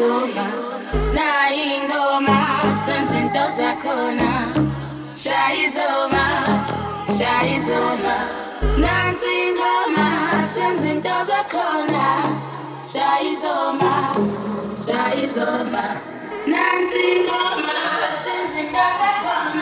shayizoma nayi ingoma sezinto zakhona shayizoma shayizoma. Nansi ingoma sezinto zakhona shayizoma shayizoma. Nansi ingoma sezinto zakhona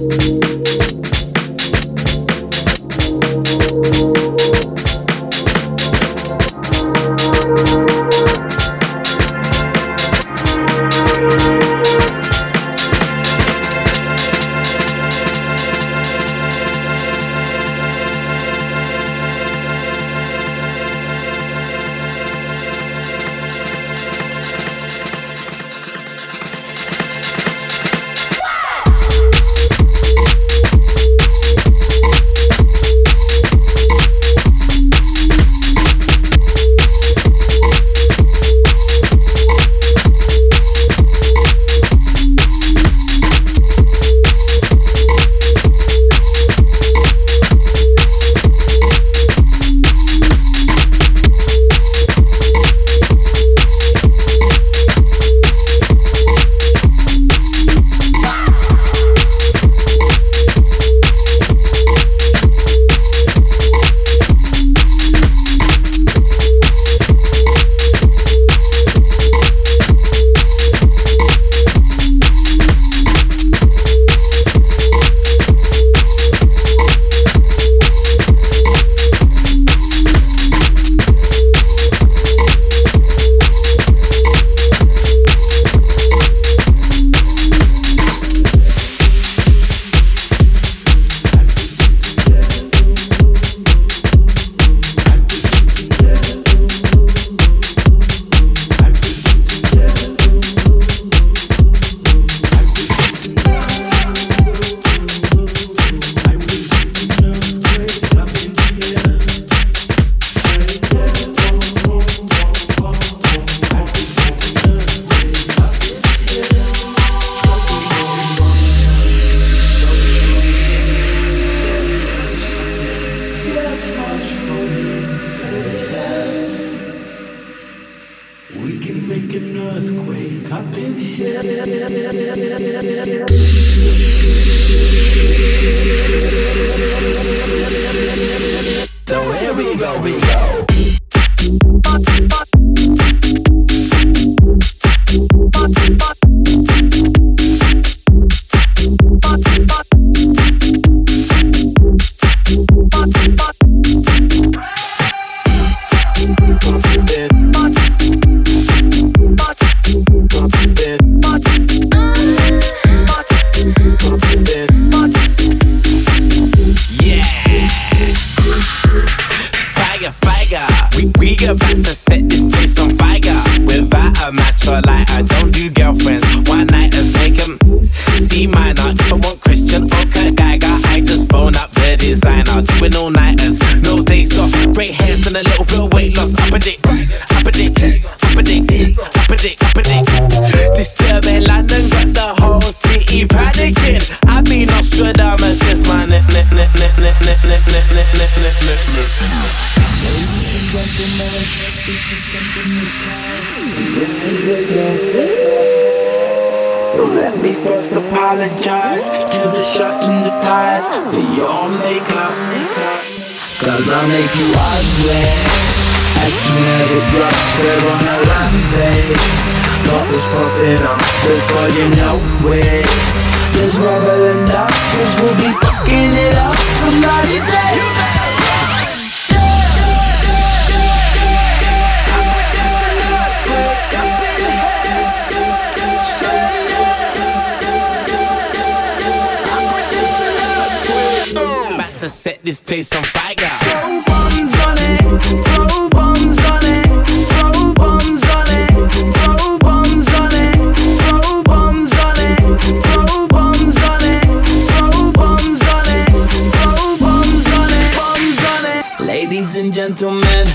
Música mine. I'll do it all nighters, no days off. Great hands and a little away As soon it we're on a rampage up before you know There's we'll be fucking it up Somebody say to set this place on fire gentlemen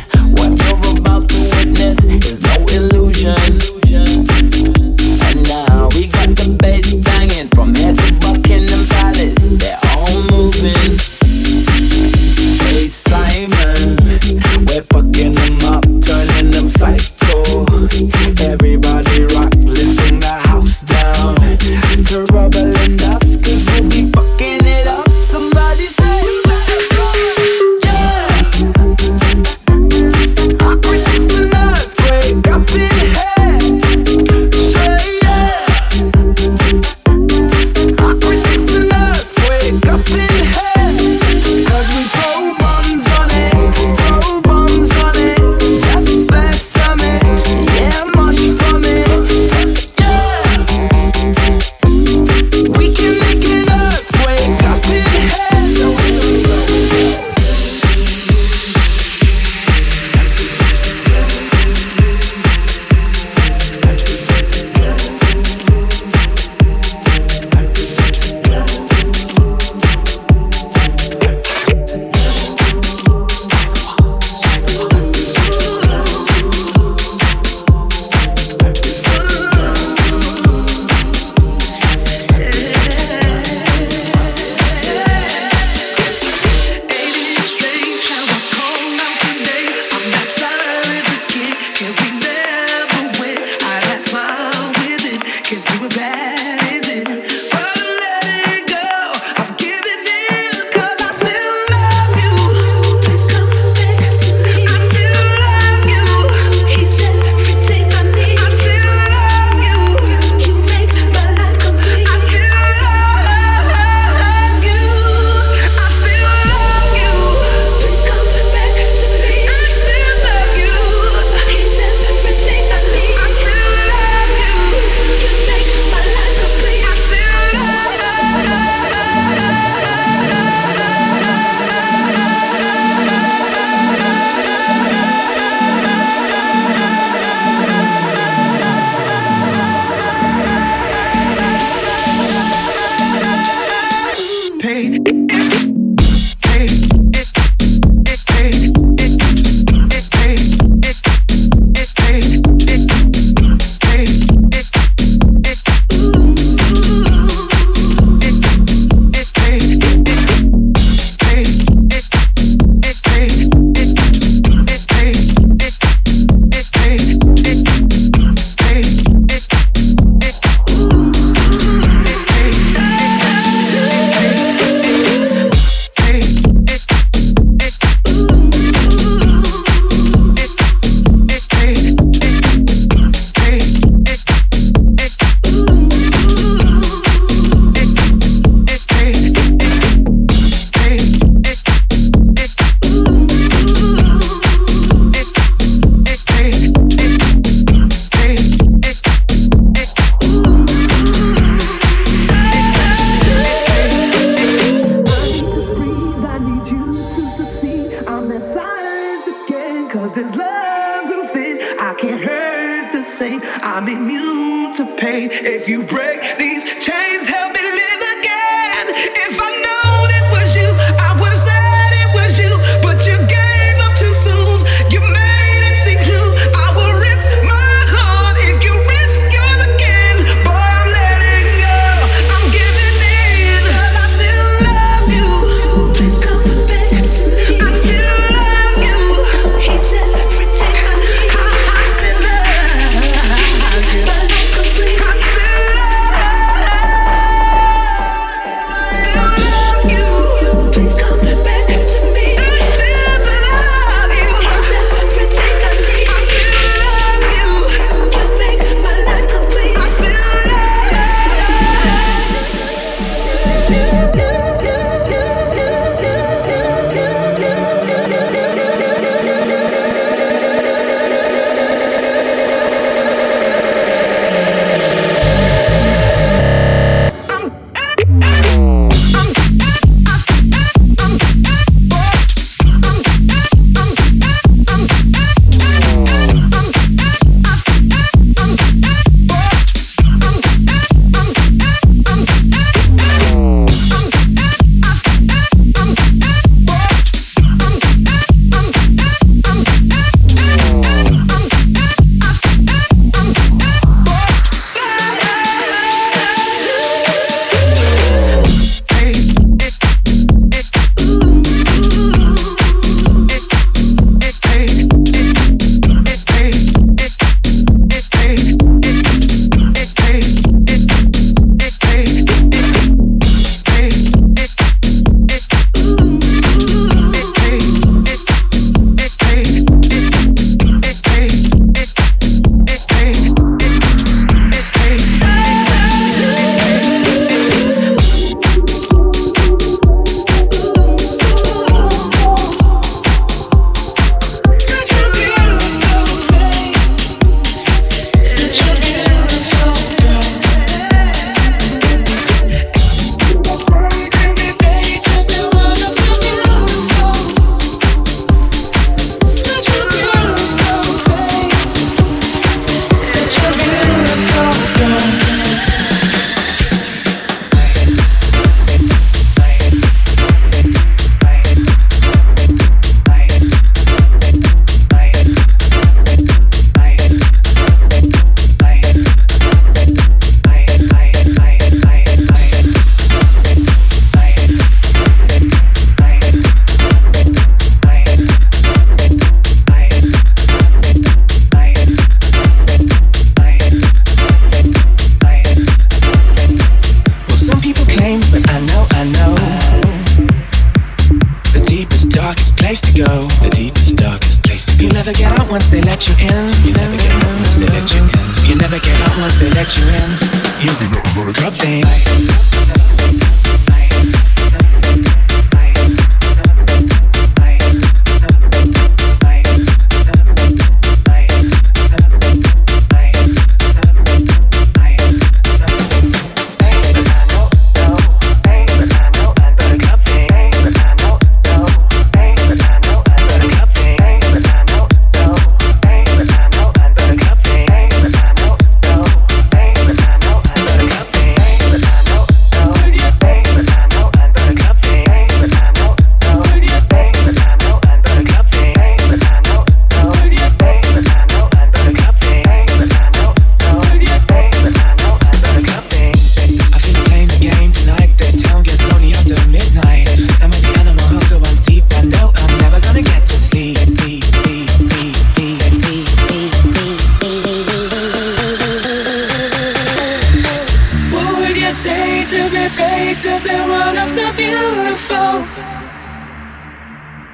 to be paid to be one of the beautiful.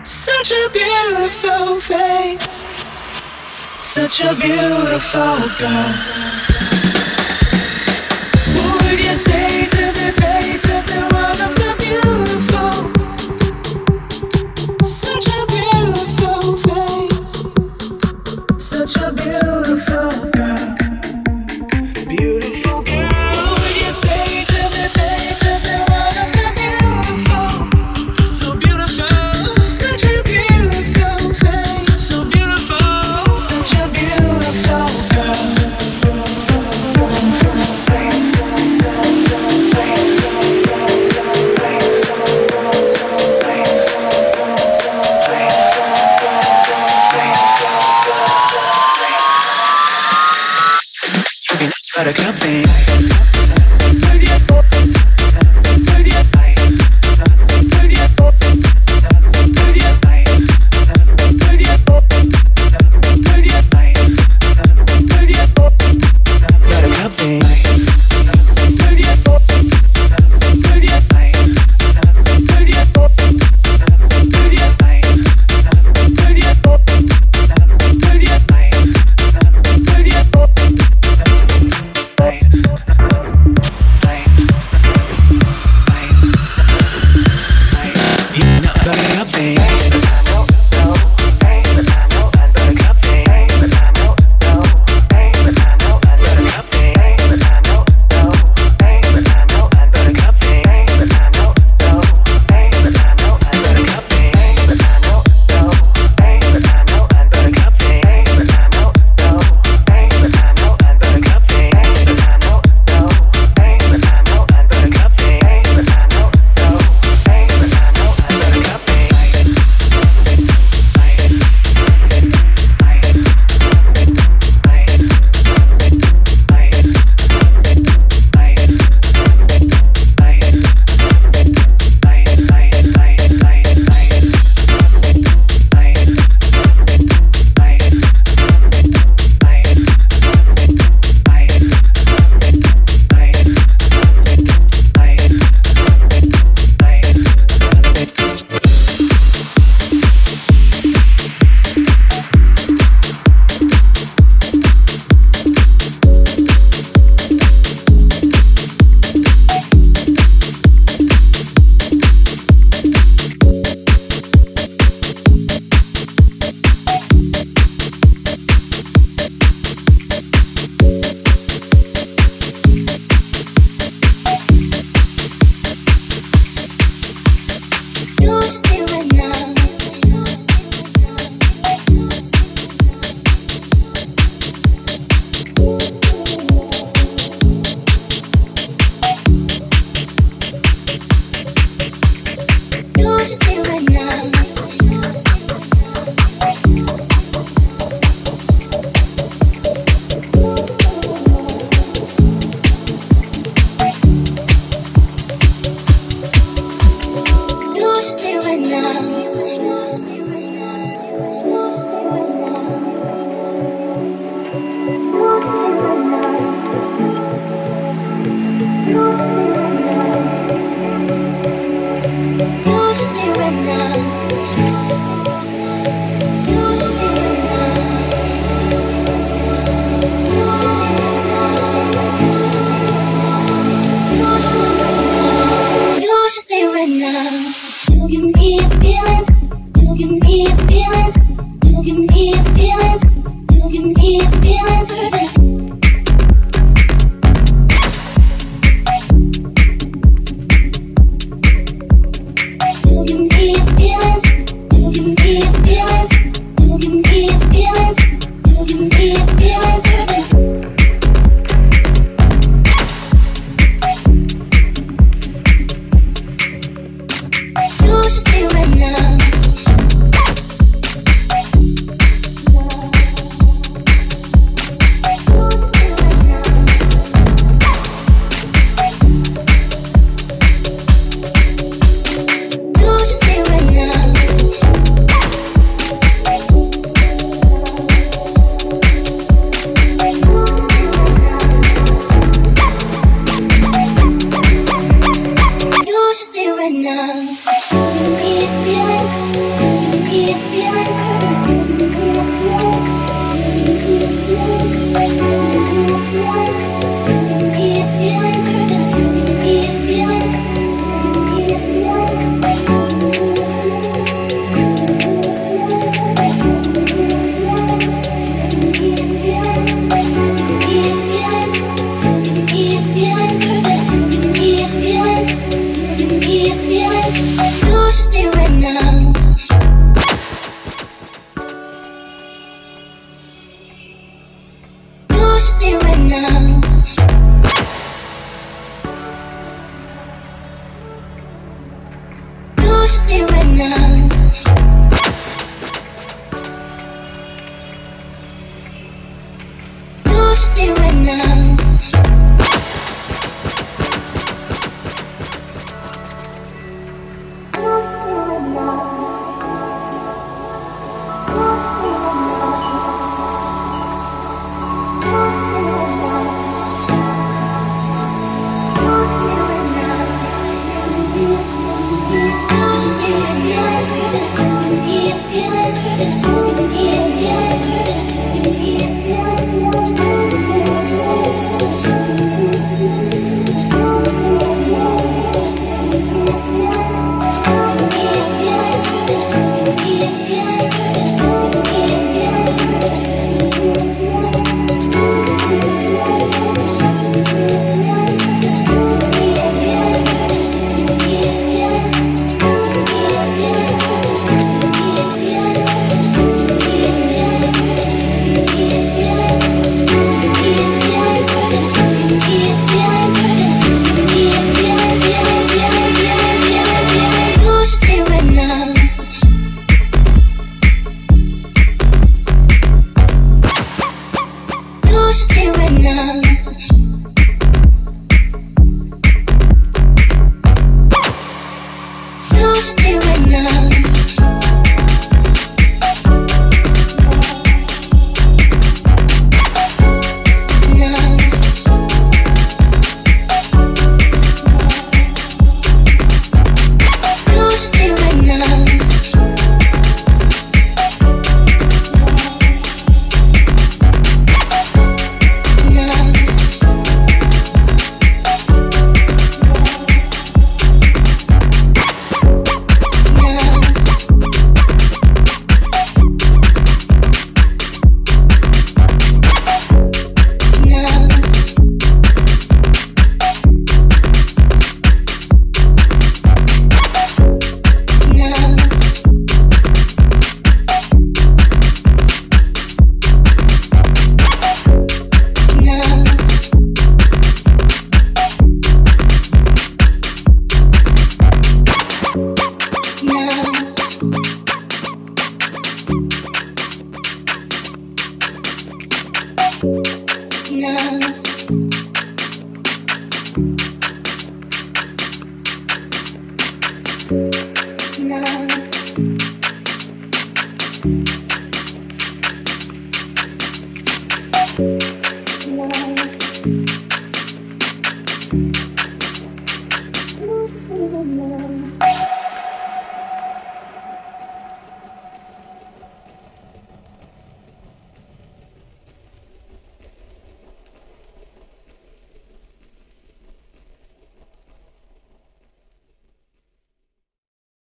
Such a beautiful face. Such a beautiful girl. What would you say to be paid?